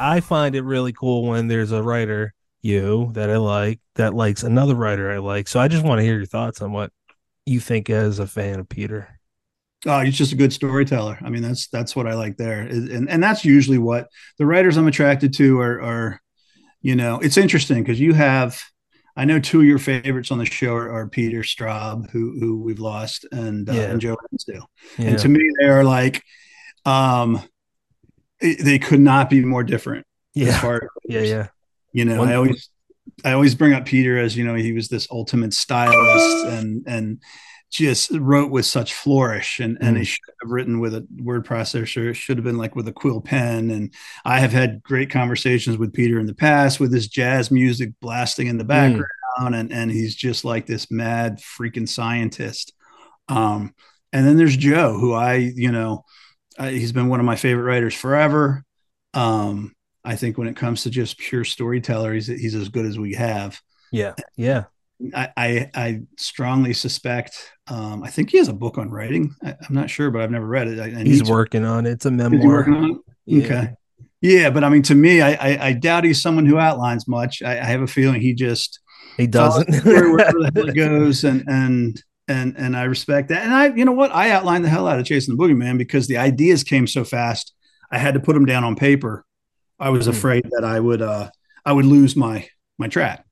I find it really cool when there's a writer you that I like that likes another writer I like. So I just want to hear your thoughts on what you think as a fan of Peter. Oh, he's just a good storyteller. I mean, that's that's what I like there, and and that's usually what the writers I'm attracted to are. are you know, it's interesting because you have, I know two of your favorites on the show are, are Peter Straub, who who we've lost, and uh, and Joe Lansdale. Yeah. And to me, they are like, um, they could not be more different. Yeah, yeah, yeah. You know, One, I always I always bring up Peter as you know he was this ultimate stylist and and just wrote with such flourish and, and he mm. should have written with a word processor. It should have been like with a quill pen. And I have had great conversations with Peter in the past with his jazz music blasting in the mm. background. Mm. And, and he's just like this mad freaking scientist. Um, and then there's Joe, who I, you know, I, he's been one of my favorite writers forever. Um, I think when it comes to just pure storyteller, he's, he's as good as we have. Yeah. Yeah. I, I, I strongly suspect. Um, I think he has a book on writing. I, am not sure, but I've never read it. I, he's working on it. It's a memoir. Yeah. Okay. Yeah, but I mean, to me, I, I, I doubt he's someone who outlines much. I, I have a feeling he just he doesn't where, wherever the goes, and and and and I respect that. And I, you know what, I outlined the hell out of chasing the boogeyman because the ideas came so fast. I had to put them down on paper. I was hmm. afraid that I would uh I would lose my my track.